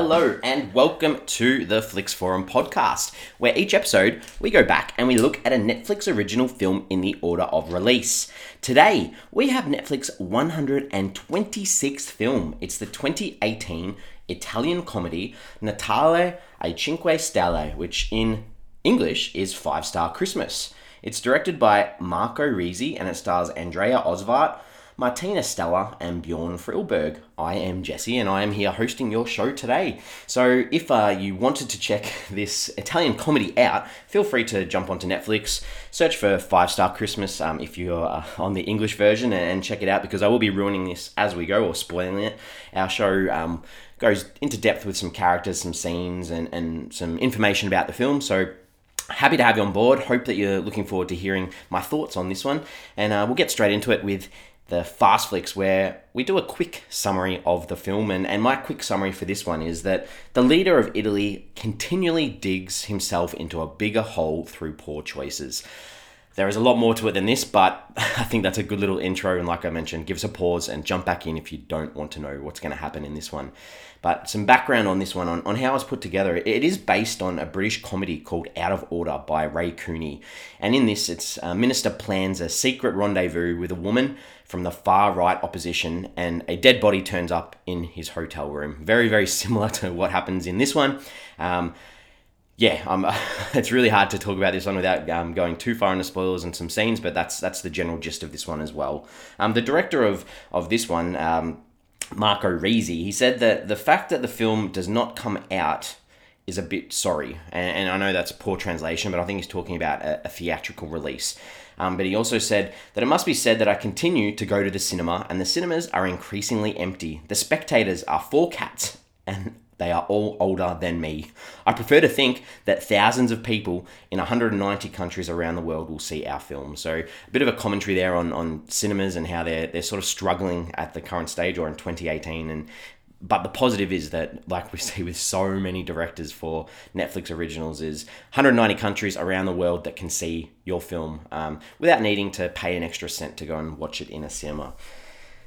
Hello, and welcome to the Flix Forum podcast, where each episode we go back and we look at a Netflix original film in the order of release. Today, we have Netflix 126th film. It's the 2018 Italian comedy Natale a Cinque Stelle, which in English is Five Star Christmas. It's directed by Marco Risi and it stars Andrea Osvart, Martina Stella, and Bjorn Frilberg. I am Jesse and I am here hosting your show today. So, if uh, you wanted to check this Italian comedy out, feel free to jump onto Netflix, search for Five Star Christmas um, if you're uh, on the English version, and check it out because I will be ruining this as we go or spoiling it. Our show um, goes into depth with some characters, some scenes, and, and some information about the film. So, happy to have you on board. Hope that you're looking forward to hearing my thoughts on this one. And uh, we'll get straight into it with the Fast Flicks, where we do a quick summary of the film. And, and my quick summary for this one is that the leader of Italy continually digs himself into a bigger hole through poor choices. There is a lot more to it than this, but I think that's a good little intro. And like I mentioned, give us a pause and jump back in if you don't want to know what's going to happen in this one. But some background on this one, on, on how it's put together. It is based on a British comedy called Out of Order by Ray Cooney. And in this, it's a minister plans a secret rendezvous with a woman from the far right opposition, and a dead body turns up in his hotel room. Very, very similar to what happens in this one. Um, yeah, um, it's really hard to talk about this one without um, going too far into spoilers and some scenes, but that's that's the general gist of this one as well. Um, the director of of this one, um, Marco Risi, he said that the fact that the film does not come out is a bit sorry, and, and I know that's a poor translation, but I think he's talking about a, a theatrical release. Um, but he also said that it must be said that I continue to go to the cinema, and the cinemas are increasingly empty. The spectators are four cats, and they are all older than me. I prefer to think that thousands of people in 190 countries around the world will see our film. So a bit of a commentary there on, on cinemas and how they're they're sort of struggling at the current stage or in 2018 and but the positive is that, like we see with so many directors for Netflix originals, is 190 countries around the world that can see your film um, without needing to pay an extra cent to go and watch it in a cinema.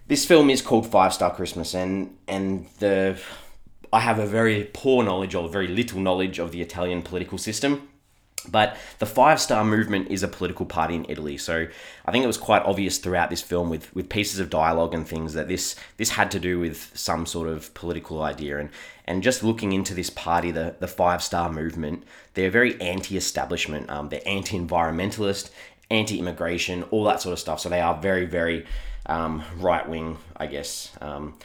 This film is called Five Star Christmas, and and the I have a very poor knowledge or very little knowledge of the Italian political system. But the Five Star Movement is a political party in Italy, so I think it was quite obvious throughout this film, with, with pieces of dialogue and things, that this this had to do with some sort of political idea. And and just looking into this party, the the Five Star Movement, they're very anti-establishment. Um, they're anti-environmentalist, anti-immigration, all that sort of stuff. So they are very very um, right wing, I guess. Um,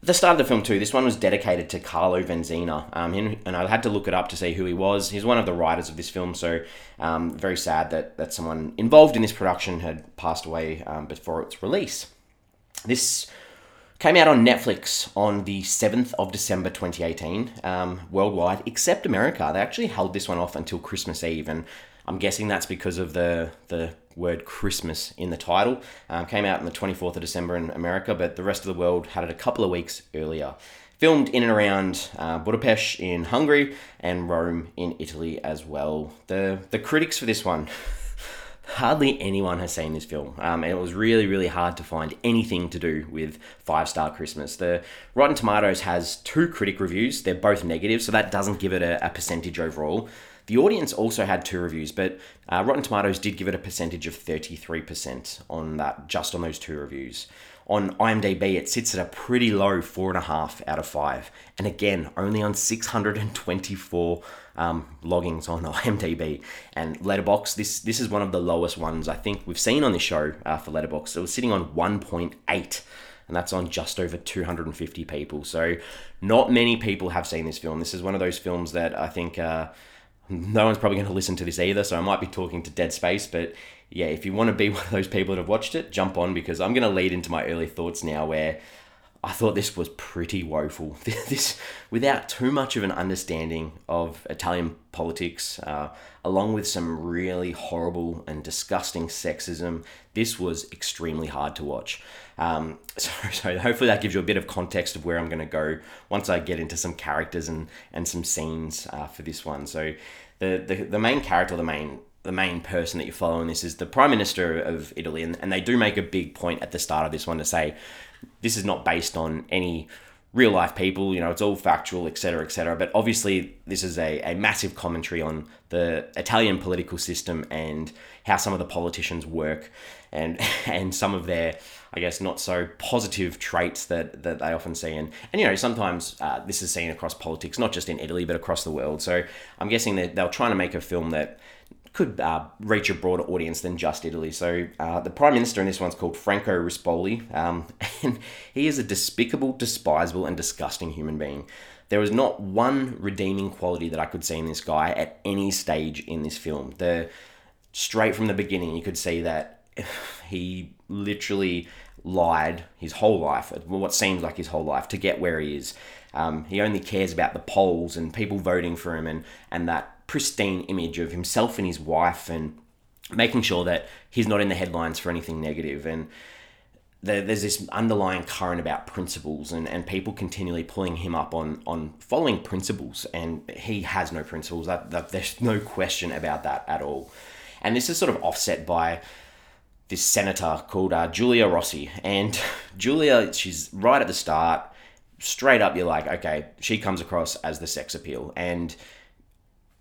the start of the film too. This one was dedicated to Carlo Vanzina, um, and I had to look it up to see who he was. He's one of the writers of this film, so um, very sad that that someone involved in this production had passed away um, before its release. This came out on Netflix on the seventh of December, twenty eighteen, um, worldwide except America. They actually held this one off until Christmas Eve, and I'm guessing that's because of the the word Christmas in the title. Um, came out on the 24th of December in America, but the rest of the world had it a couple of weeks earlier. Filmed in and around uh, Budapest in Hungary and Rome in Italy as well. The the critics for this one, hardly anyone has seen this film. Um, and it was really, really hard to find anything to do with Five Star Christmas. The Rotten Tomatoes has two critic reviews. They're both negative, so that doesn't give it a, a percentage overall. The audience also had two reviews, but uh, Rotten Tomatoes did give it a percentage of 33% on that, just on those two reviews. On IMDb, it sits at a pretty low 4.5 out of 5. And again, only on 624 um, loggings on IMDb. And Letterboxd, this, this is one of the lowest ones I think we've seen on this show uh, for Letterboxd. It was sitting on 1.8 and that's on just over 250 people. So, not many people have seen this film. This is one of those films that I think uh, no one's probably going to listen to this either, so I might be talking to dead space. But yeah, if you want to be one of those people that have watched it, jump on because I'm going to lead into my early thoughts now where I thought this was pretty woeful. this, without too much of an understanding of Italian politics, uh, along with some really horrible and disgusting sexism, this was extremely hard to watch. Um, so, so hopefully that gives you a bit of context of where I'm going to go once I get into some characters and and some scenes uh, for this one. So the, the the main character, the main the main person that you're following this is the prime minister of Italy, and, and they do make a big point at the start of this one to say this is not based on any real life people. You know, it's all factual, etc., etc. But obviously, this is a, a massive commentary on the Italian political system and how some of the politicians work, and and some of their, I guess, not so positive traits that that they often see. And and you know, sometimes uh, this is seen across politics, not just in Italy but across the world. So I'm guessing that they're trying to make a film that could uh, reach a broader audience than just Italy. So uh, the prime minister in this one's called Franco Rispoli, um, and he is a despicable, despisable, and disgusting human being. There was not one redeeming quality that I could see in this guy at any stage in this film. The straight from the beginning, you could see that he literally lied his whole life, what seems like his whole life, to get where he is. Um, he only cares about the polls and people voting for him and, and that pristine image of himself and his wife and making sure that he's not in the headlines for anything negative. And there's this underlying current about principles and, and people continually pulling him up on, on following principles. And he has no principles. That, that there's no question about that at all. And this is sort of offset by this senator called uh, Giulia Rossi. And julia she's right at the start straight up you're like okay she comes across as the sex appeal. And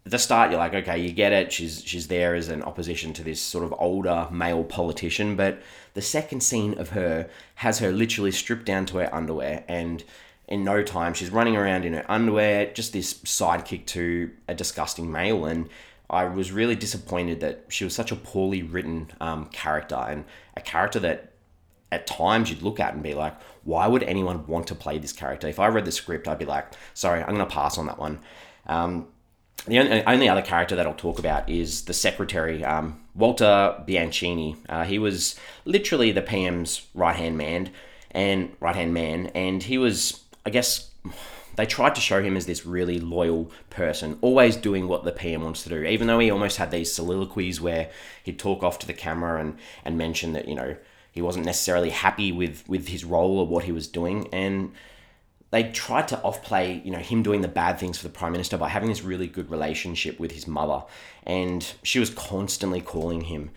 the start you're like okay you get it she's she's there as an opposition to this sort of older male politician but the second scene of her has her literally stripped down to her underwear and in no time she's running around in her underwear just this sidekick to a disgusting male and I was really disappointed that she was such a poorly written um, character and a character that at times you'd look at and be like, why would anyone want to play this character? If I read the script, I'd be like, sorry, I'm going to pass on that one. Um, the only, only other character that I'll talk about is the secretary, um, Walter Bianchini. Uh, he was literally the PM's right hand man, and right hand man, and he was, I guess, they tried to show him as this really loyal person, always doing what the PM wants to do. Even though he almost had these soliloquies where he'd talk off to the camera and and mention that you know he wasn't necessarily happy with with his role or what he was doing, and they tried to off-play, you know, him doing the bad things for the prime minister by having this really good relationship with his mother, and she was constantly calling him.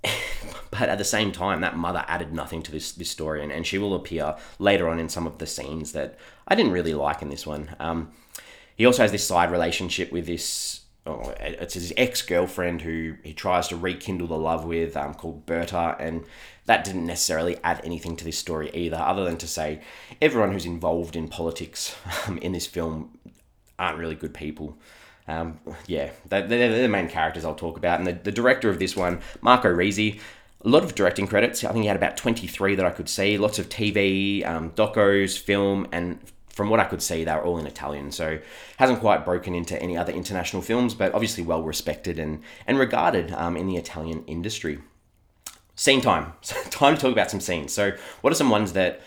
but at the same time, that mother added nothing to this this story, and, and she will appear later on in some of the scenes that I didn't really like in this one. Um, he also has this side relationship with this. Oh, it's his ex girlfriend who he tries to rekindle the love with, um, called Berta, and that didn't necessarily add anything to this story either, other than to say everyone who's involved in politics um, in this film aren't really good people. Um, yeah, they're, they're, the main characters I'll talk about. And the, the director of this one, Marco Risi, a lot of directing credits. I think he had about 23 that I could see. Lots of TV, um, docos, film, and from what I could see, they were all in Italian. So hasn't quite broken into any other international films, but obviously well respected and, and regarded um, in the Italian industry scene time. time to talk about some scenes. So, what are some ones that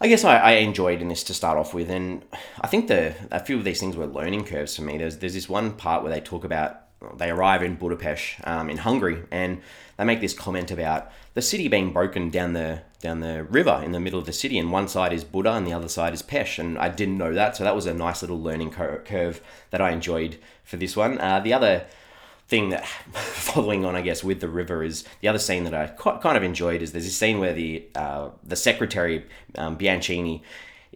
I guess I, I enjoyed in this to start off with? And I think the a few of these things were learning curves for me. There's there's this one part where they talk about they arrive in Budapest um, in Hungary, and they make this comment about the city being broken down the down the river in the middle of the city, and one side is Buda and the other side is Pesh, and I didn't know that, so that was a nice little learning curve that I enjoyed for this one. Uh, the other thing that following on, I guess, with the river is the other scene that I quite, kind of enjoyed is there's this scene where the uh, the secretary um, Bianchini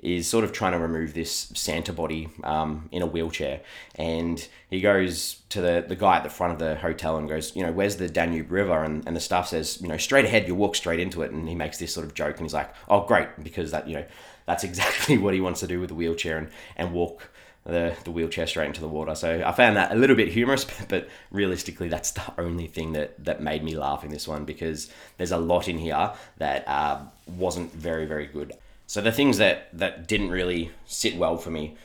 is sort of trying to remove this Santa body um, in a wheelchair, and he goes to the, the guy at the front of the hotel and goes, you know, where's the Danube River? And, and the staff says, you know, straight ahead, you walk straight into it, and he makes this sort of joke, and he's like, oh, great, because that, you know, that's exactly what he wants to do with the wheelchair and and walk the, the wheelchair straight into the water. So I found that a little bit humorous, but realistically, that's the only thing that, that made me laugh in this one because there's a lot in here that uh, wasn't very, very good. So the things that, that didn't really sit well for me,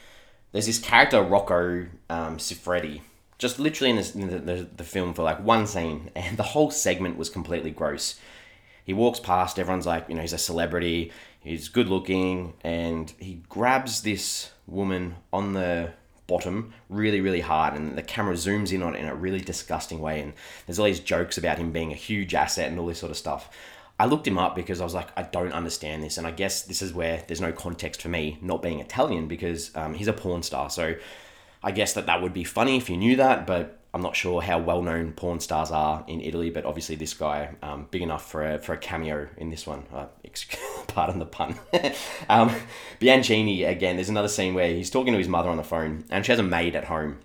there's this character, Rocco um, Siffredi, just literally in, this, in the, the, the film for like one scene, and the whole segment was completely gross. He walks past, everyone's like, you know, he's a celebrity, he's good looking, and he grabs this woman on the bottom really, really hard, and the camera zooms in on it in a really disgusting way. And there's all these jokes about him being a huge asset and all this sort of stuff. I looked him up because I was like, I don't understand this, and I guess this is where there's no context for me not being Italian because um, he's a porn star. So I guess that that would be funny if you knew that, but I'm not sure how well known porn stars are in Italy, but obviously this guy, um, big enough for a, for a cameo in this one. Uh, pardon the pun. um, Bianchini, again, there's another scene where he's talking to his mother on the phone, and she has a maid at home.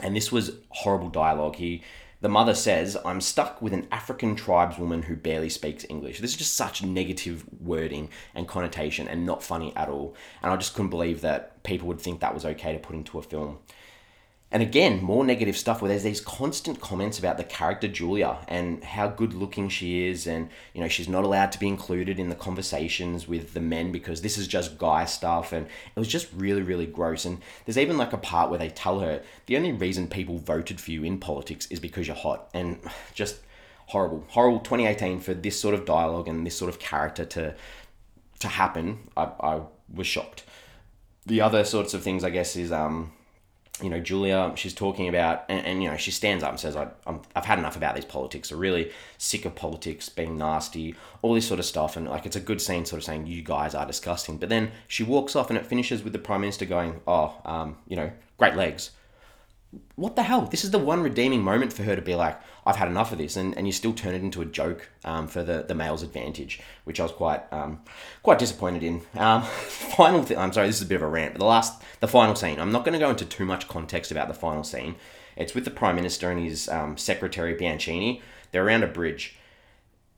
And this was horrible dialogue. He, the mother says, I'm stuck with an African tribeswoman who barely speaks English. This is just such negative wording and connotation and not funny at all. And I just couldn't believe that people would think that was okay to put into a film. And again, more negative stuff where there's these constant comments about the character Julia and how good looking she is, and you know, she's not allowed to be included in the conversations with the men because this is just guy stuff, and it was just really, really gross. And there's even like a part where they tell her the only reason people voted for you in politics is because you're hot, and just horrible, horrible 2018 for this sort of dialogue and this sort of character to to happen. I, I was shocked. The other sorts of things, I guess, is um you know, Julia, she's talking about, and, and you know, she stands up and says, I, I'm, I've had enough about these politics. I'm really sick of politics being nasty, all this sort of stuff. And like, it's a good scene sort of saying, you guys are disgusting. But then she walks off and it finishes with the Prime Minister going, oh, um, you know, great legs what the hell? This is the one redeeming moment for her to be like, I've had enough of this, and, and you still turn it into a joke um, for the, the male's advantage, which I was quite um, quite disappointed in. Um, final thing, I'm sorry, this is a bit of a rant, but the last, the final scene. I'm not going to go into too much context about the final scene. It's with the prime minister and his um, secretary Bianchini. They're around a bridge,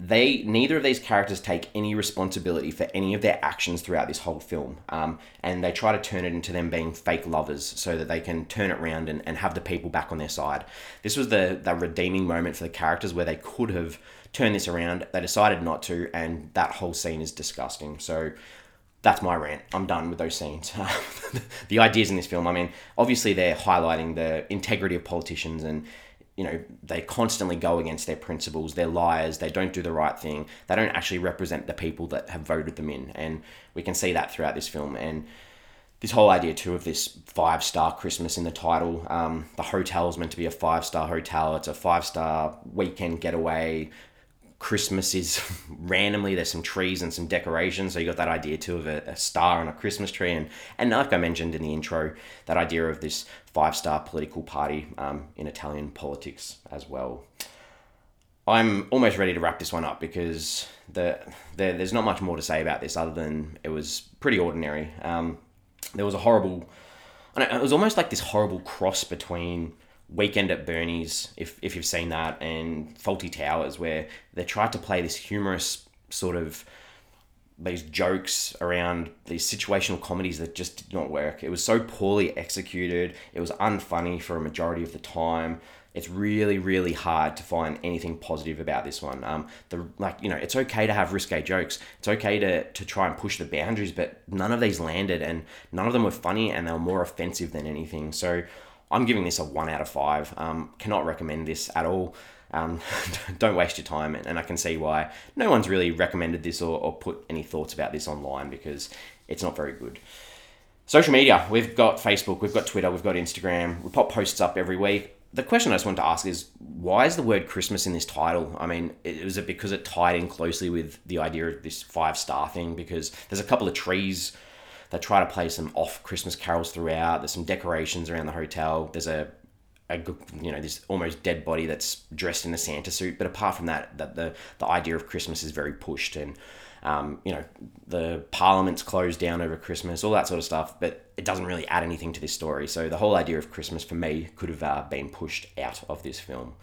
they neither of these characters take any responsibility for any of their actions throughout this whole film um, and they try to turn it into them being fake lovers so that they can turn it around and, and have the people back on their side this was the, the redeeming moment for the characters where they could have turned this around they decided not to and that whole scene is disgusting so that's my rant. I'm done with those scenes. the ideas in this film, I mean, obviously they're highlighting the integrity of politicians and you know, they constantly go against their principles. They're liars. They don't do the right thing. They don't actually represent the people that have voted them in. And we can see that throughout this film. And this whole idea, too, of this five star Christmas in the title. Um, the hotel is meant to be a five star hotel. It's a five star weekend getaway. Christmas is randomly there's some trees and some decorations, so you got that idea too of a, a, star on a Christmas tree, and and like I mentioned in the intro, that idea of this five star political party um, in Italian politics as well. I'm almost ready to wrap this one up because the, the there's not much more to say about this other than it was pretty ordinary. Um, there was a horrible, it was almost like this horrible cross between Weekend at Bernie's, if, if you've seen that, and Fawlty Towers, where they tried to play this humorous sort of these jokes around these situational comedies that just did not work. It was so poorly executed. It was unfunny for a majority of the time. It's really, really hard to find anything positive about this one. Um, the like, you know, it's okay to have risque jokes. It's okay to to try and push the boundaries, but none of these landed, and none of them were funny, and they were more offensive than anything. So I'm giving this a one out of five. Um, cannot recommend this at all. Um, don't waste your time, and I can see why no one's really recommended this or, or put any thoughts about this online because it's not very good. Social media, we've got Facebook, we've got Twitter, we've got Instagram. We pop posts up every week. The question I just wanted to ask is why is the word Christmas in this title? I mean, was it because it tied in closely with the idea of this five star thing? Because there's a couple of trees they try to play some off Christmas carols throughout. There's some decorations around the hotel. There's a, a you know this almost dead body that's dressed in a Santa suit. But apart from that, that the the idea of Christmas is very pushed and. Um, you know, the parliament's closed down over Christmas, all that sort of stuff, but it doesn't really add anything to this story. So the whole idea of Christmas for me could have uh, been pushed out of this film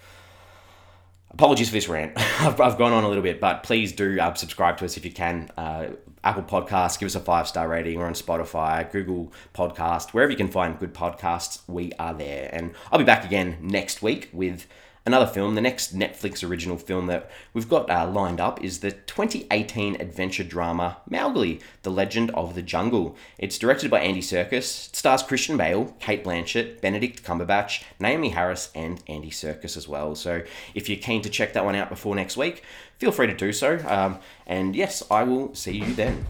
apologies for this rant. I've, I've gone on a little bit, but please do uh, subscribe to us if you can. Uh, Apple Podcasts, give us a five star rating. We're on Spotify, Google Podcast, wherever you can find good podcasts, we are there. And I'll be back again next week with another film, the next Netflix original film that we've got uh, lined up is the 2018 adventure drama Mowgli, The Legend of the Jungle. It's directed by Andy Serkis. It stars Christian Bale, Cate Blanchett, Benedict Cumberbatch, Naomie Harris, and Andy Serkis as well. So if you're keen to check that one out before next week, feel free to do so. Um, and yes, I will see you then.